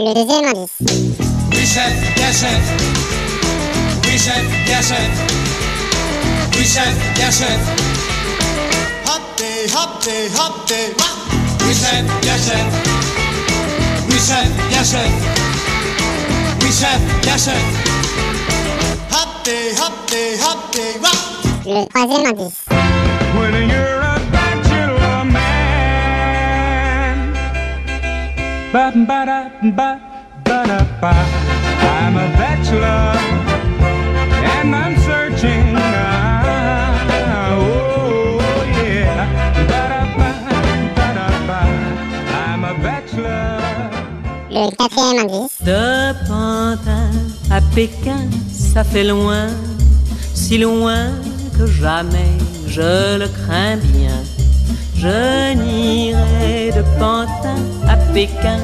Le deuxième indice. Oui chef, bien chef. Oui chef, bien chef. Oui chef, bien chef. Hop day, hop day, hop day. Oui chef, bien chef. Oui chef, bien chef. Oui chef, bien chef. Hop day, hop day, hop day. Le troisième indice. Ba ba da ba ba da ba. I'm a bachelor and I'm searching. Ah, oh yeah. Ba da ba ba da ba. I'm a bachelor. Le quatrième indice. De Pantin à Pékin, ça fait loin, si loin que jamais je le crains bien. Je n'irai de Pantin Pékin,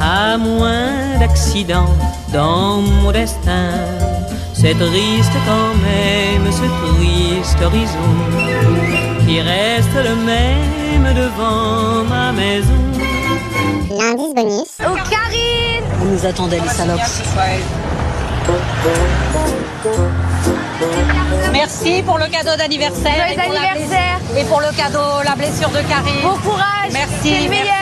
à moins d'accidents dans mon destin. C'est triste quand même ce triste horizon qui reste le même devant ma maison. L'indice bonus. On nous attendait les salopes. Merci pour le cadeau d'anniversaire. Joyeux et pour la Et pour le cadeau, la blessure de Karine. Bon courage Merci, C'est le meilleur